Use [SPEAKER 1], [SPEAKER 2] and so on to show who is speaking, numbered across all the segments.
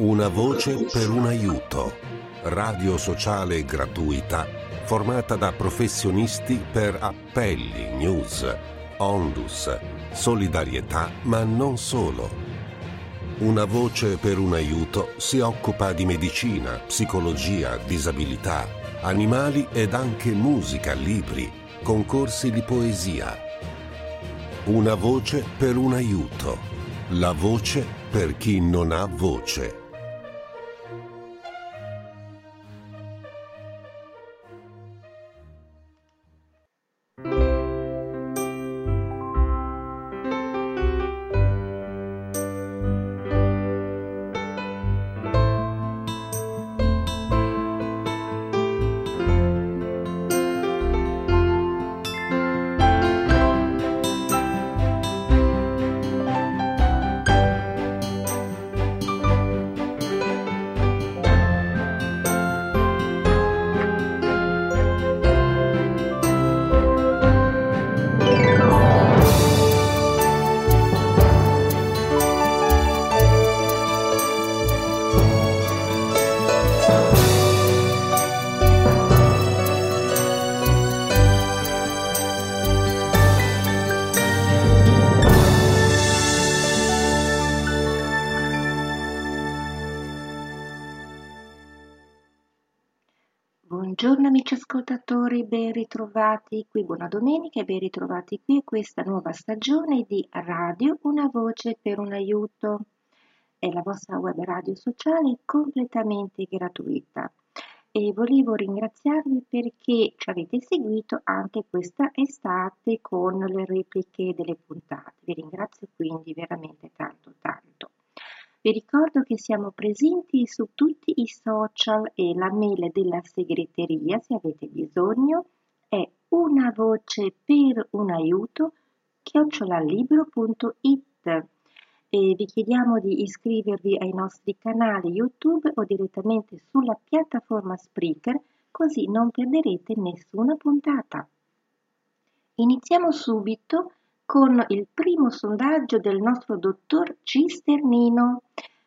[SPEAKER 1] Una voce per un aiuto. Radio sociale gratuita formata da professionisti per appelli, news, onlus, solidarietà, ma non solo. Una voce per un aiuto si occupa di medicina, psicologia, disabilità, animali ed anche musica, libri, concorsi di poesia. Una voce per un aiuto. La voce per chi non ha voce.
[SPEAKER 2] Ascoltatori, ben ritrovati qui, buona domenica e ben ritrovati qui a questa nuova stagione di Radio Una Voce per un Aiuto. È la vostra web radio sociale completamente gratuita e volevo ringraziarvi perché ci avete seguito anche questa estate con le repliche delle puntate. Vi ringrazio quindi veramente tanto tanto. Vi ricordo che siamo presenti su tutti i social e la mail della segreteria, se avete bisogno, è una voce per un aiuto chiocciolalibro.it e vi chiediamo di iscrivervi ai nostri canali YouTube o direttamente sulla piattaforma Spreaker così non perderete nessuna puntata. Iniziamo subito con il primo sondaggio del nostro dottor Cisternino,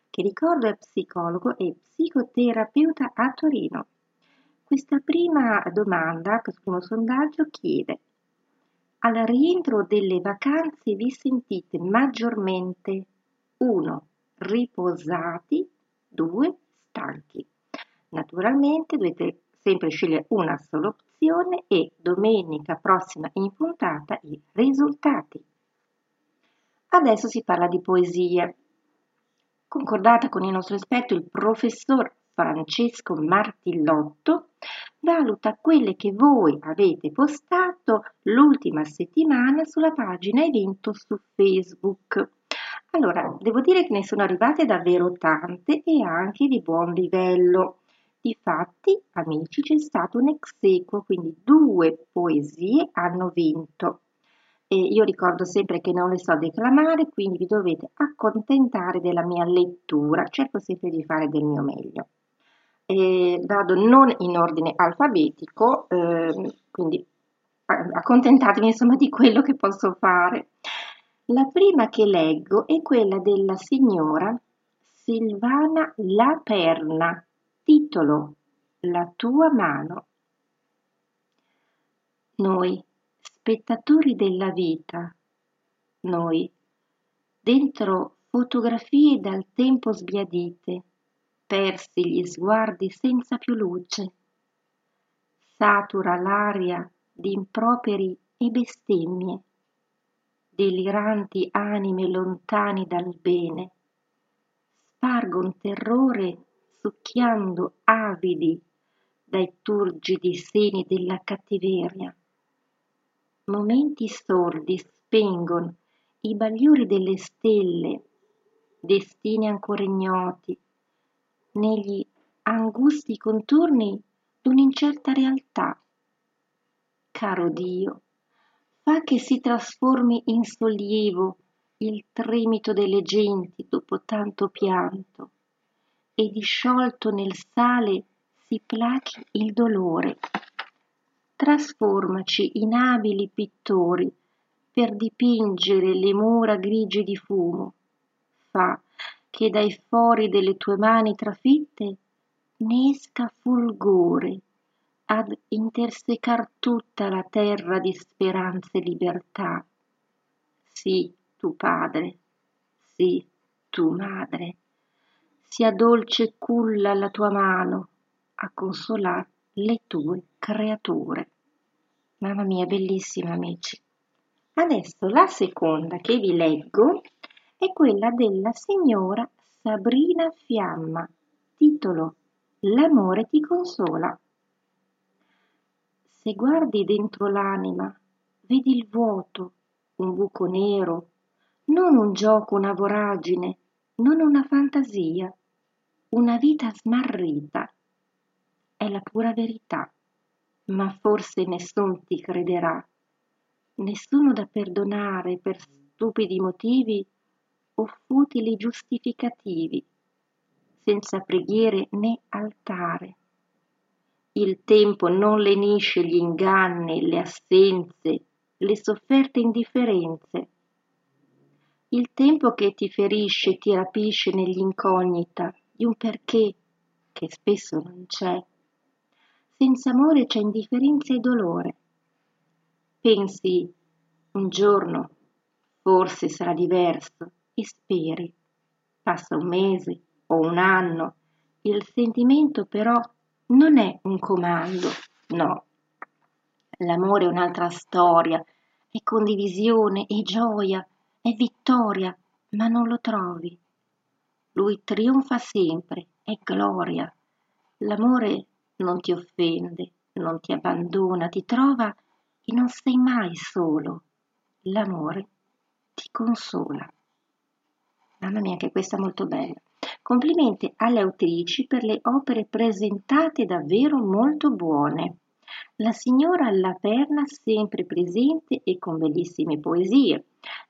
[SPEAKER 2] che ricordo è psicologo e psicoterapeuta a Torino. Questa prima domanda, questo primo sondaggio chiede al rientro delle vacanze vi sentite maggiormente 1. riposati 2. stanchi. Naturalmente dovete sempre scegliere una sola opzione e domenica prossima in puntata i risultati. Adesso si parla di poesia. Concordata con il nostro esperto, il professor Francesco Martillotto, valuta quelle che voi avete postato l'ultima settimana sulla pagina evento su Facebook. Allora, devo dire che ne sono arrivate davvero tante e anche di buon livello. Difatti, amici, c'è stato un ex equo, quindi due poesie hanno vinto. E io ricordo sempre che non le so declamare, quindi vi dovete accontentare della mia lettura, cerco sempre di fare del mio meglio. E vado non in ordine alfabetico, eh, quindi accontentatevi insomma di quello che posso fare. La prima che leggo è quella della signora Silvana Laperna Titolo La tua mano. Noi, spettatori della vita, noi, dentro fotografie dal tempo sbiadite, persi gli sguardi senza più luce. Satura l'aria di improperi e bestemmie, deliranti anime lontani dal bene, spargon terrore succhiando avidi dai turgidi seni della cattiveria. Momenti sordi spengon i bagliori delle stelle, destini ancora ignoti, negli angusti contorni d'un'incerta realtà. Caro Dio, fa che si trasformi in sollievo il tremito delle genti dopo tanto pianto e disciolto nel sale si plachi il dolore. Trasformaci in abili pittori per dipingere le mura grigie di fumo. Fa che dai fori delle tue mani trafitte ne esca fulgore ad intersecar tutta la terra di speranza e libertà. Sì, tu padre, sì, tu madre, sia dolce culla la tua mano a consolar le tue creature. Mamma mia, bellissima amici. Adesso la seconda che vi leggo è quella della signora Sabrina Fiamma, titolo L'amore ti consola. Se guardi dentro l'anima, vedi il vuoto, un buco nero, non un gioco, una voragine, non una fantasia, una vita smarrita. È la pura verità, ma forse nessun ti crederà, nessuno da perdonare per stupidi motivi o futili giustificativi, senza preghiere né altare. Il tempo non lenisce gli inganni, le assenze, le sofferte indifferenze. Il tempo che ti ferisce e ti rapisce nell'incognita di un perché che spesso non c'è. Senza amore c'è indifferenza e dolore. Pensi, un giorno, forse sarà diverso, e speri. Passa un mese o un anno, il sentimento però non è un comando, no. L'amore è un'altra storia, è condivisione, è gioia, è vittoria, ma non lo trovi. Lui trionfa sempre, è gloria. L'amore non ti offende, non ti abbandona, ti trova e non sei mai solo. L'amore ti consola. Mamma mia, anche questa è molto bella. Complimenti alle autrici per le opere presentate davvero molto buone. La signora Laperna sempre presente e con bellissime poesie.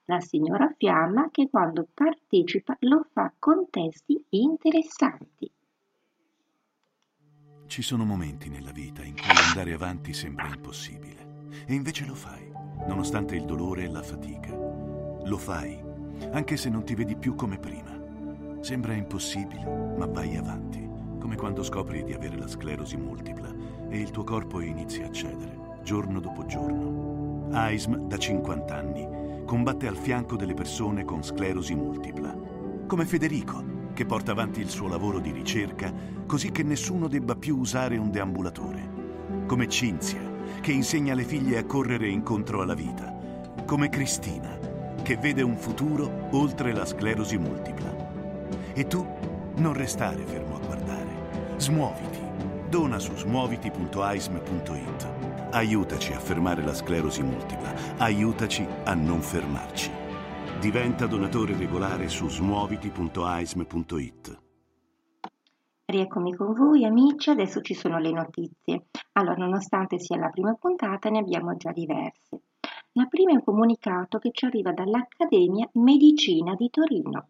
[SPEAKER 2] La signora Fiamma che quando partecipa lo fa con testi interessanti.
[SPEAKER 3] Ci sono momenti nella vita in cui andare avanti sembra impossibile e invece lo fai, nonostante il dolore e la fatica. Lo fai anche se non ti vedi più come prima. Sembra impossibile, ma vai avanti, come quando scopri di avere la sclerosi multipla e il tuo corpo inizia a cedere, giorno dopo giorno. AISM da 50 anni combatte al fianco delle persone con sclerosi multipla, come Federico, che porta avanti il suo lavoro di ricerca così che nessuno debba più usare un deambulatore, come Cinzia, che insegna alle figlie a correre incontro alla vita, come Cristina, che vede un futuro oltre la sclerosi multipla. E tu non restare fermo a guardare. Smuoviti. Dona su smuoviti.aism.it. Aiutaci a fermare la sclerosi multipla. Aiutaci a non fermarci. Diventa donatore regolare su smuoviti.aism.it.
[SPEAKER 2] Rieccomi con voi amici, adesso ci sono le notizie. Allora, nonostante sia la prima puntata, ne abbiamo già diverse. La prima è un comunicato che ci arriva dall'Accademia Medicina di Torino.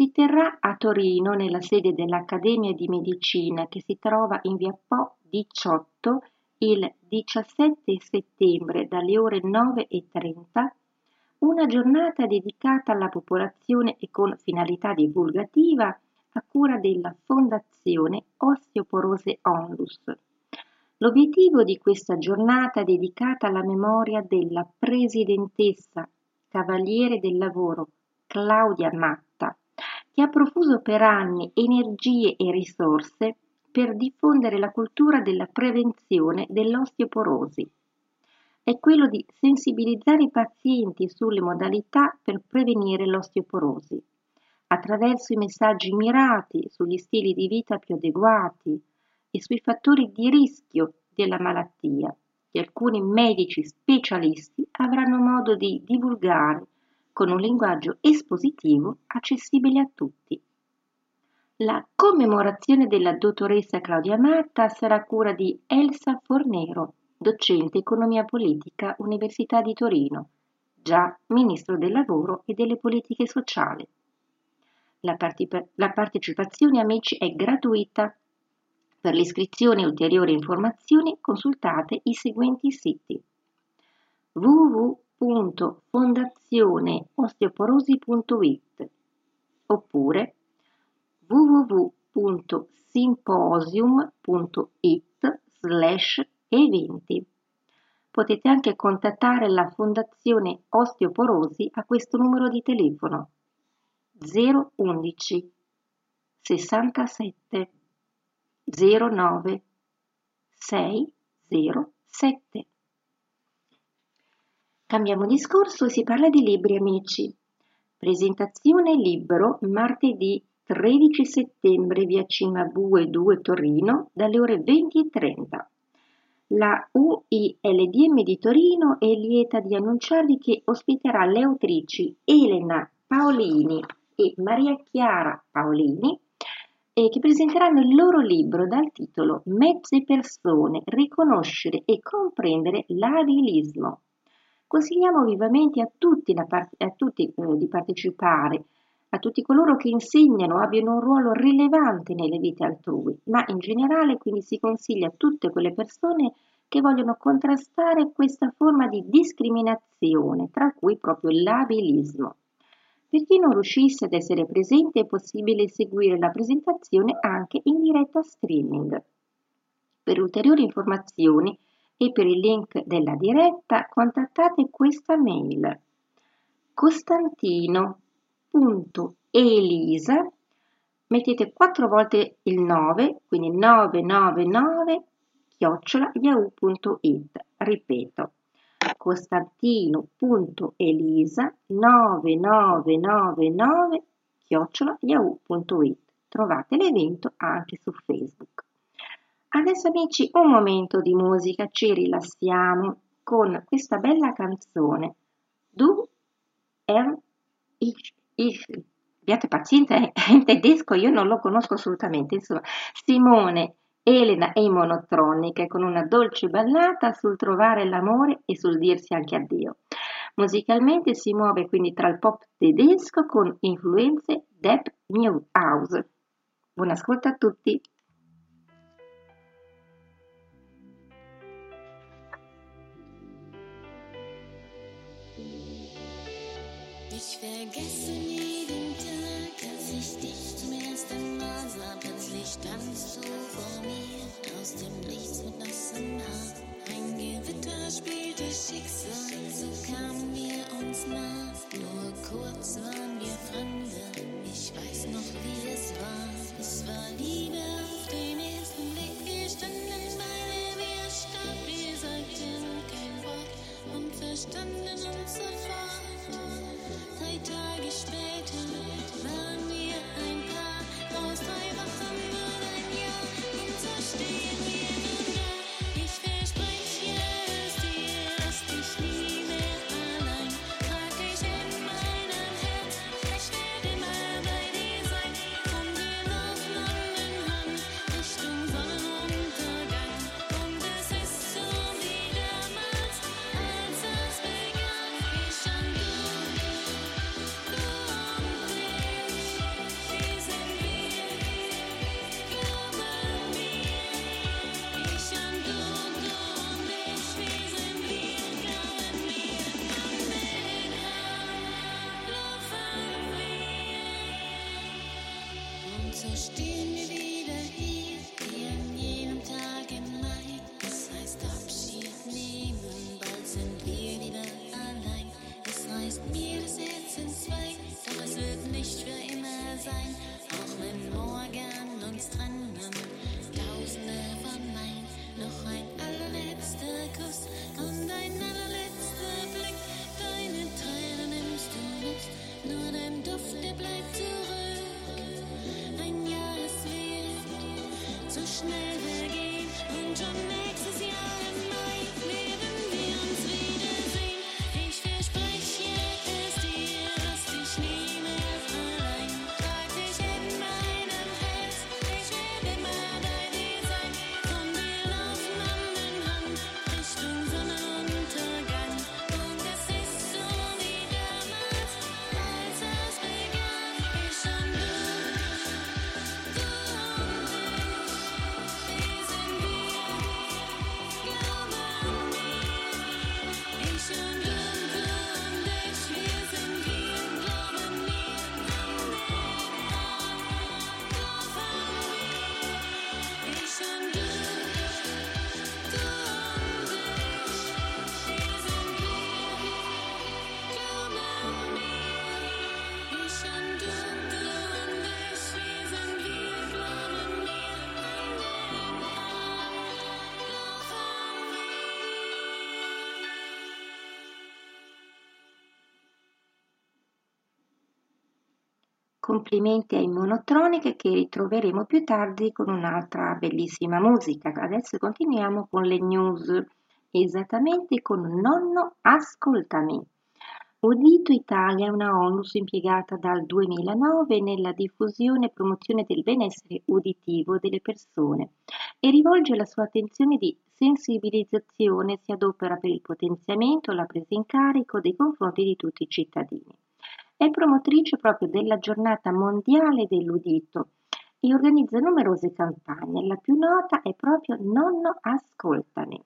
[SPEAKER 2] Si terrà a Torino, nella sede dell'Accademia di Medicina che si trova in via Po 18, il 17 settembre dalle ore 9.30, una giornata dedicata alla popolazione e con finalità divulgativa a cura della Fondazione Osteoporose Onlus. L'obiettivo di questa giornata dedicata alla memoria della presidentessa, cavaliere del lavoro Claudia Matta, che ha profuso per anni energie e risorse per diffondere la cultura della prevenzione dell'osteoporosi. È quello di sensibilizzare i pazienti sulle modalità per prevenire l'osteoporosi, attraverso i messaggi mirati sugli stili di vita più adeguati e sui fattori di rischio della malattia che alcuni medici specialisti avranno modo di divulgare con un linguaggio espositivo accessibile a tutti. La commemorazione della dottoressa Claudia Matta sarà cura di Elsa Fornero, docente economia politica Università di Torino, già ministro del lavoro e delle politiche sociali. La, partip- la partecipazione amici è gratuita. Per l'iscrizione e ulteriori informazioni consultate i seguenti siti www.fondazioneosteoporosi.it oppure www.symposium.it slash eventi. Potete anche contattare la Fondazione Osteoporosi a questo numero di telefono 011 67 09 607. Cambiamo discorso e si parla di libri amici. Presentazione libro martedì 13 settembre via Cimabue 2 Torino dalle ore 20.30. La UILDM di Torino è lieta di annunciarvi che ospiterà le autrici Elena Paolini e Maria Chiara Paolini e che presenteranno il loro libro dal titolo Mezze persone, riconoscere e comprendere l'abilismo. Consigliamo vivamente a tutti, part- a tutti eh, di partecipare a tutti coloro che insegnano abbiano un ruolo rilevante nelle vite altrui, ma in generale quindi si consiglia a tutte quelle persone che vogliono contrastare questa forma di discriminazione, tra cui proprio l'abilismo. Per chi non riuscisse ad essere presente è possibile seguire la presentazione anche in diretta streaming. Per ulteriori informazioni e per il link della diretta contattate questa mail costantino Elisa, mettete quattro volte il 9, quindi 999 chiocciola yahoo.it. Ripeto, costantino.elisa 9999 chiocciola yahoo.it. Trovate l'evento anche su Facebook. Adesso amici un momento di musica, ci rilassiamo con questa bella canzone Du er ich ich, abbiate pazienza, è in tedesco, io non lo conosco assolutamente, insomma, Simone, Elena e i monotroniche con una dolce ballata sul trovare l'amore e sul dirsi anche addio. Musicalmente si muove quindi tra il pop tedesco con influenze Depp New House. Buon ascolto a tutti!
[SPEAKER 4] Dem Nichts mit nassem Haar. Ein Gewitter spielte Schicksal, so kamen wir uns nah. Nur kurz waren wir Fremde, ich weiß noch, wie es war. Es war Liebe auf den ersten Blick, wir standen beide wie erstarrt. Wir sagten kein Wort und verstanden uns sofort. Drei Tage später waren
[SPEAKER 2] Complimenti ai Monotronic che ritroveremo più tardi con un'altra bellissima musica. Adesso continuiamo con le news, esattamente con Nonno Ascoltami. Udito Italia è una onlus impiegata dal 2009 nella diffusione e promozione del benessere uditivo delle persone e rivolge la sua attenzione di sensibilizzazione si adopera per il potenziamento e la presa in carico dei confronti di tutti i cittadini. È promotrice proprio della giornata mondiale dell'udito e organizza numerose campagne. La più nota è proprio Nonno Ascoltami.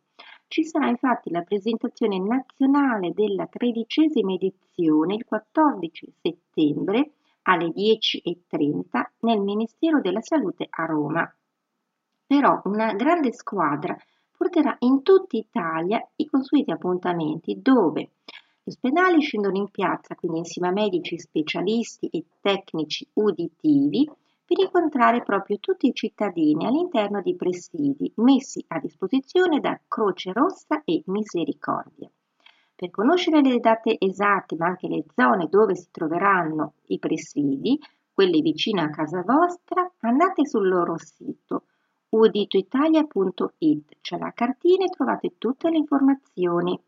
[SPEAKER 2] Ci sarà infatti la presentazione nazionale della tredicesima edizione il 14 settembre alle 10.30 nel Ministero della Salute a Roma. Però una grande squadra porterà in tutta Italia i consueti appuntamenti dove gli ospedali scendono in piazza, quindi insieme a medici specialisti e tecnici uditivi, per incontrare proprio tutti i cittadini all'interno di presidi messi a disposizione da Croce Rossa e Misericordia. Per conoscere le date esatte, ma anche le zone dove si troveranno i presidi, quelle vicine a casa vostra, andate sul loro sito uditoitalia.it, c'è la cartina e trovate tutte le informazioni.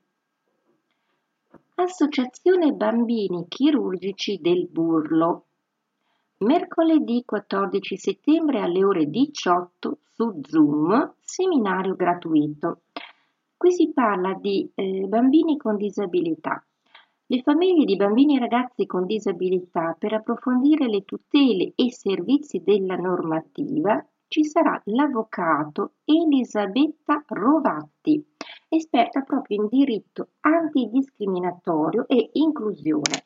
[SPEAKER 2] Associazione Bambini Chirurgici del Burlo. Mercoledì 14 settembre alle ore 18 su Zoom, seminario gratuito. Qui si parla di eh, bambini con disabilità. Le famiglie di bambini e ragazzi con disabilità per approfondire le tutele e i servizi della normativa ci sarà l'avvocato Elisabetta Rovatti, esperta proprio in diritto antidiscriminatorio e inclusione.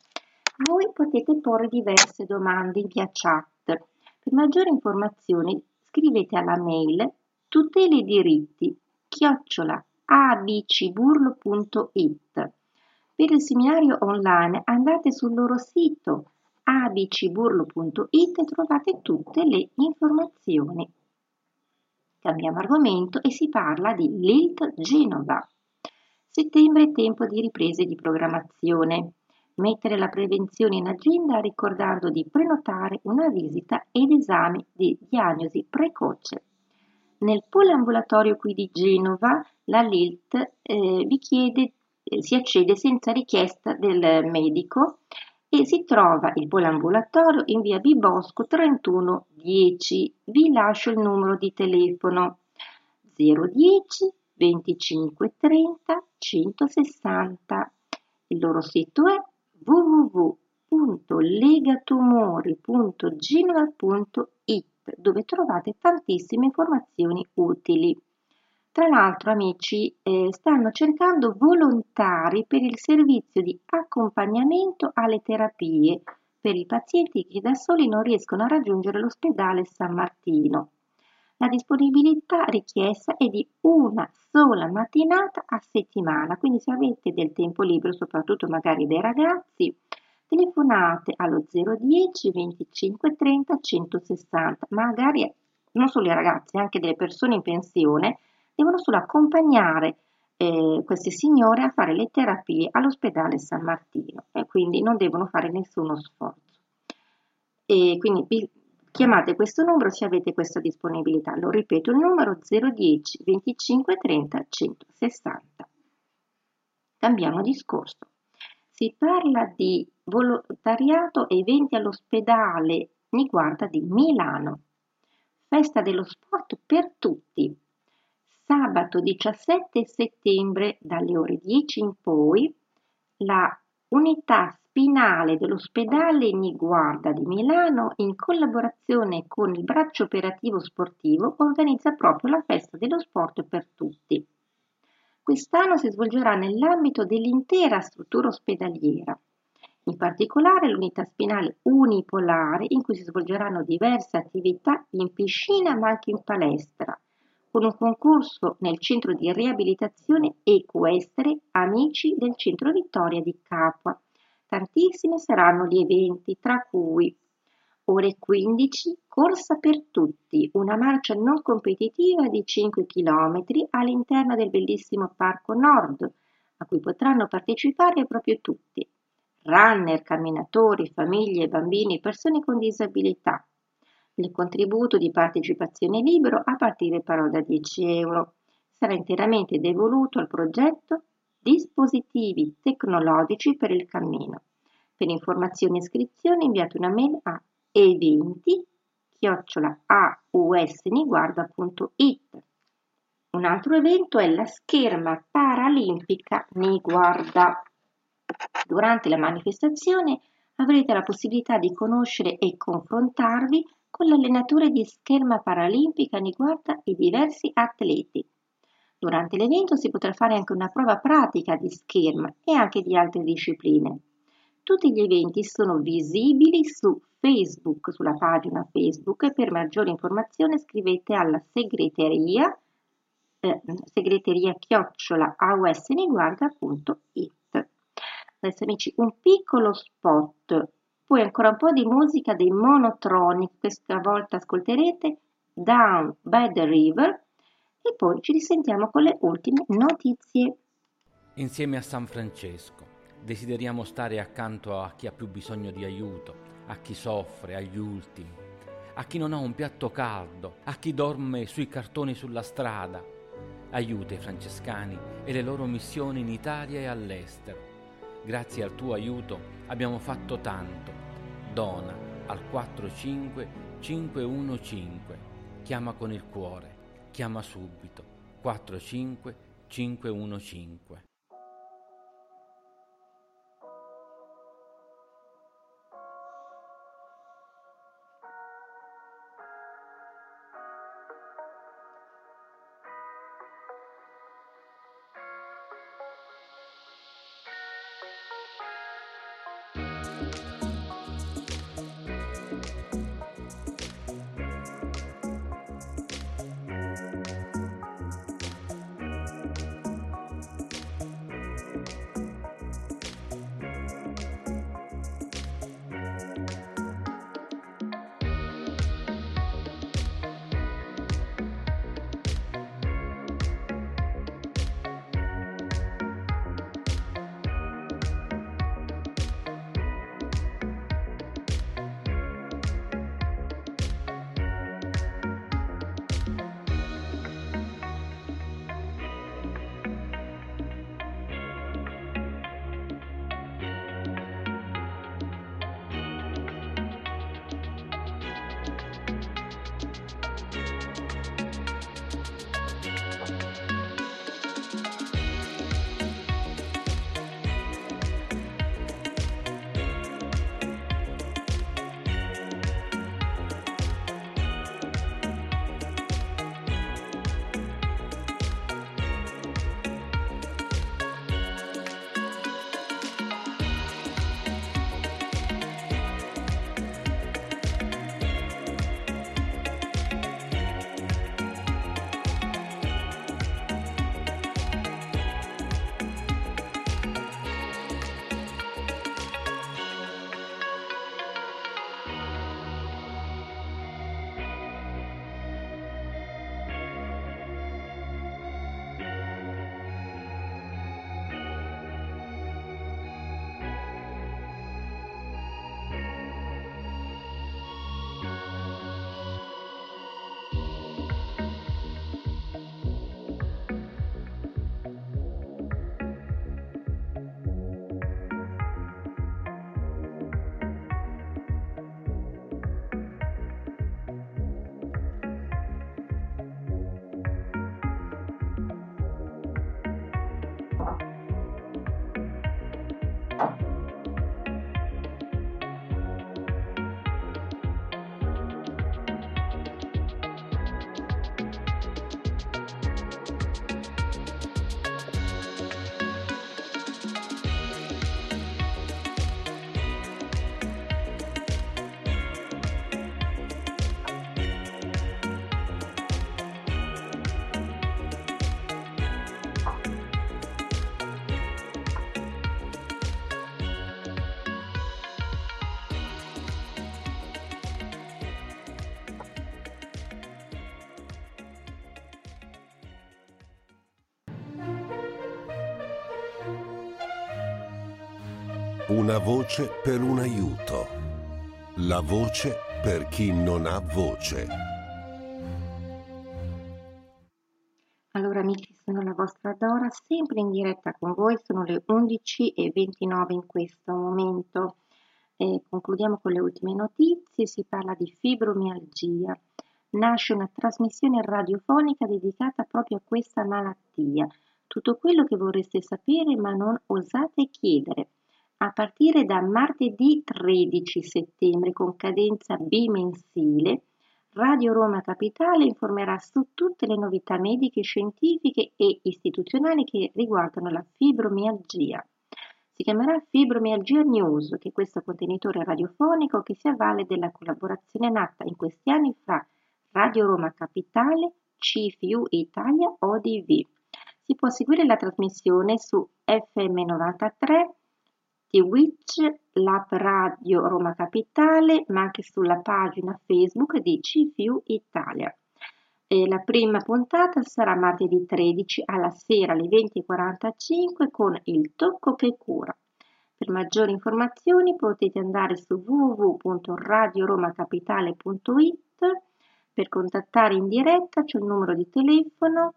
[SPEAKER 2] Voi potete porre diverse domande via chat. Per maggiori informazioni scrivete alla mail tutele diritti chiocciola abcburlo.it. Per il seminario online andate sul loro sito abcburlo.it e trovate tutte le informazioni. Cambiamo argomento e si parla di LILT Genova. Settembre è tempo di riprese di programmazione. Mettere la prevenzione in agenda ricordando di prenotare una visita ed esami di diagnosi precoce. Nel poliambulatorio qui di Genova la LILT eh, vi chiede, eh, si accede senza richiesta del medico e si trova il poliambulatorio in via Bibosco 3110. Vi lascio il numero di telefono 010 25 30 160. Il loro sito è www.legatumori.genova.it dove trovate tantissime informazioni utili. Tra l'altro, amici, eh, stanno cercando volontari per il servizio di accompagnamento alle terapie per i pazienti che da soli non riescono a raggiungere l'ospedale San Martino. La disponibilità richiesta è di una sola mattinata a settimana, quindi se avete del tempo libero, soprattutto magari dei ragazzi, telefonate allo 010 25 30 160. Magari non solo i ragazzi, anche delle persone in pensione devono solo accompagnare eh, queste signore a fare le terapie all'ospedale San Martino e quindi non devono fare nessuno sforzo. E quindi chiamate questo numero se avete questa disponibilità. Lo ripeto, il numero 010 25 30 160. Cambiamo discorso. Si parla di volontariato e eventi all'ospedale Niguarda di Milano. Festa dello sport per tutti. Sabato 17 settembre dalle ore 10 in poi la unità spinale dell'ospedale Niguarda di Milano in collaborazione con il braccio operativo sportivo organizza proprio la festa dello sport per tutti. Quest'anno si svolgerà nell'ambito dell'intera struttura ospedaliera, in particolare l'unità spinale unipolare in cui si svolgeranno diverse attività in piscina ma anche in palestra, con un concorso nel centro di riabilitazione equestre Amici del Centro Vittoria di Capua. Tantissimi saranno gli eventi, tra cui Ore 15, corsa per tutti, una marcia non competitiva di 5 km all'interno del bellissimo Parco Nord, a cui potranno partecipare proprio tutti. Runner, camminatori, famiglie, bambini, persone con disabilità. Il contributo di partecipazione libero a partire però da 10 euro. Sarà interamente devoluto al progetto Dispositivi tecnologici per il cammino. Per informazioni e iscrizioni inviate una mail a eventi chiocciolaausniguarda.it Un altro evento è la scherma paralimpica Niguarda. Durante la manifestazione avrete la possibilità di conoscere e confrontarvi con l'allenatore di scherma paralimpica Niguarda e diversi atleti. Durante l'evento si potrà fare anche una prova pratica di scherma e anche di altre discipline. Tutti gli eventi sono visibili su Facebook, sulla pagina Facebook e per maggiori informazioni scrivete alla segreteria eh, segreteria chiocciola Adesso amici un piccolo spot, poi ancora un po' di musica dei Monotronic, questa volta ascolterete Down by the River e poi ci risentiamo con le ultime notizie.
[SPEAKER 5] Insieme a San Francesco desideriamo stare accanto a chi ha più bisogno di aiuto a chi soffre, agli ultimi, a chi non ha un piatto caldo, a chi dorme sui cartoni sulla strada. Aiuta i francescani e le loro missioni in Italia e all'estero. Grazie al tuo aiuto abbiamo fatto tanto. Dona al 45515. Chiama con il cuore. Chiama subito. 45515.
[SPEAKER 1] Una voce per un aiuto. La voce per chi non ha voce.
[SPEAKER 2] Allora amici, sono la vostra Dora, sempre in diretta con voi, sono le 11.29 in questo momento. E concludiamo con le ultime notizie, si parla di fibromialgia. Nasce una trasmissione radiofonica dedicata proprio a questa malattia. Tutto quello che vorreste sapere ma non osate chiedere. A partire da martedì 13 settembre con cadenza bimensile, Radio Roma Capitale informerà su tutte le novità mediche, scientifiche e istituzionali che riguardano la fibromialgia. Si chiamerà Fibromialgia News, che è questo contenitore radiofonico che si avvale della collaborazione nata in questi anni fra Radio Roma Capitale, CFU Italia ODV. Si può seguire la trasmissione su FM93, Twitch, l'app Radio Roma Capitale, ma anche sulla pagina Facebook di CFU Italia. E la prima puntata sarà martedì 13 alla sera alle 20.45 con il tocco che cura. Per maggiori informazioni potete andare su www.radioromacapitale.it per contattare in diretta c'è il numero di telefono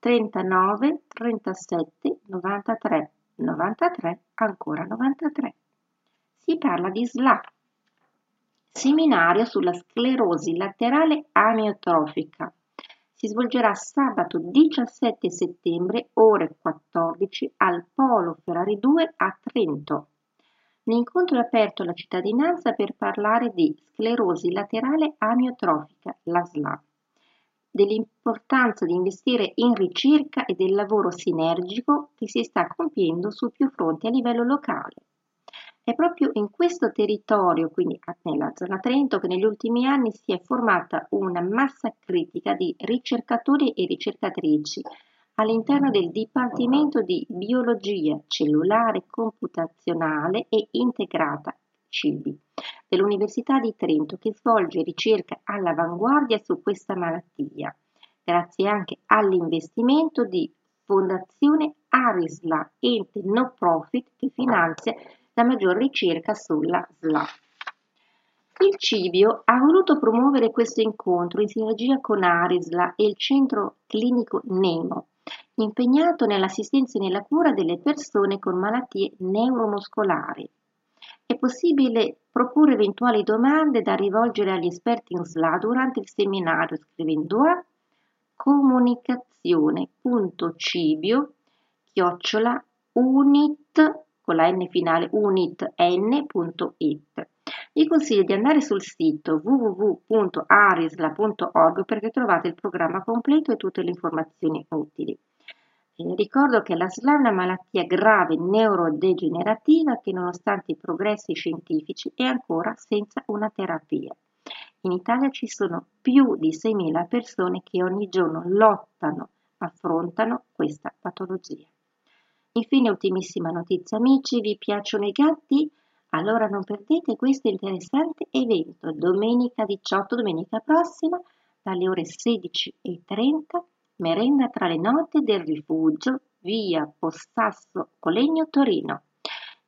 [SPEAKER 2] 39 37 93 93 ancora 93. Si parla di SLA, seminario sulla sclerosi laterale amiotrofica. Si svolgerà sabato 17 settembre, ore 14, al Polo Ferrari 2 a Trento. L'incontro è aperto alla cittadinanza per parlare di sclerosi laterale amiotrofica, la SLA, dell'importanza di investire in ricerca e del lavoro sinergico che si sta compiendo su più fronti a livello locale. È proprio in questo territorio, quindi nella zona Trento, che negli ultimi anni si è formata una massa critica di ricercatori e ricercatrici all'interno del Dipartimento di Biologia Cellulare Computazionale e Integrata CIBI dell'Università di Trento che svolge ricerca all'avanguardia su questa malattia, grazie anche all'investimento di Fondazione Arisla, ente no profit che finanzia la maggior ricerca sulla SLA. Il Cibio ha voluto promuovere questo incontro in sinergia con Arisla e il centro clinico Nemo, impegnato nell'assistenza e nella cura delle persone con malattie neuromuscolari. È possibile proporre eventuali domande da rivolgere agli esperti in SLA durante il seminario scrivendo a comunicazione.cibio chiocciola unit con la n finale unitn.it. Vi consiglio di andare sul sito www.arisla.org perché trovate il programma completo e tutte le informazioni utili. E ricordo che la SLA è una malattia grave neurodegenerativa che nonostante i progressi scientifici è ancora senza una terapia. In Italia ci sono più di 6.000 persone che ogni giorno lottano, affrontano questa patologia. Infine, ultimissima notizia amici, vi piacciono i gatti? Allora non perdete questo interessante evento domenica 18, domenica prossima, dalle ore 16.30, merenda tra le note del rifugio, via Postasso Colegno Torino.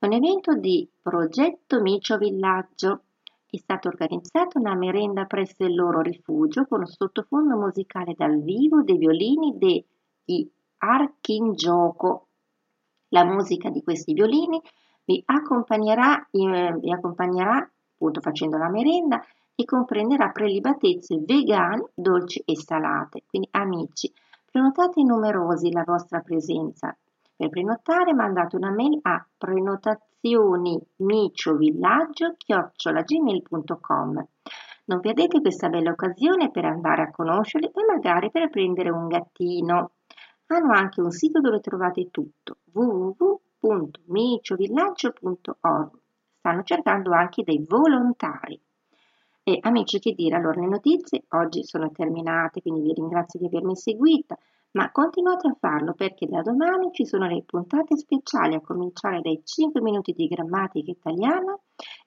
[SPEAKER 2] Un evento di Progetto Micio Villaggio. È stata organizzata una merenda presso il loro rifugio con un sottofondo musicale dal vivo dei violini degli Archingioco la musica di questi violini vi accompagnerà, eh, vi accompagnerà appunto facendo la merenda e comprenderà prelibatezze vegane, dolci e salate. Quindi amici, prenotate numerosi la vostra presenza. Per prenotare mandate una mail a prenotazioni chiocciolagmail.com Non perdete questa bella occasione per andare a conoscerli e magari per prendere un gattino. Hanno anche un sito dove trovate tutto, www.miciovillaggio.org. Stanno cercando anche dei volontari. E amici, che dire, allora le notizie oggi sono terminate, quindi vi ringrazio di avermi seguita, ma continuate a farlo perché da domani ci sono le puntate speciali a cominciare dai 5 minuti di grammatica italiana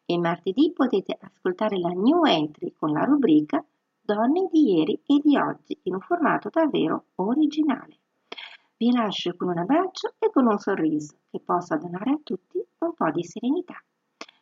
[SPEAKER 2] e martedì potete ascoltare la new entry con la rubrica Donne di ieri e di oggi in un formato davvero originale. Vi lascio con un abbraccio e con un sorriso che possa donare a tutti un po' di serenità.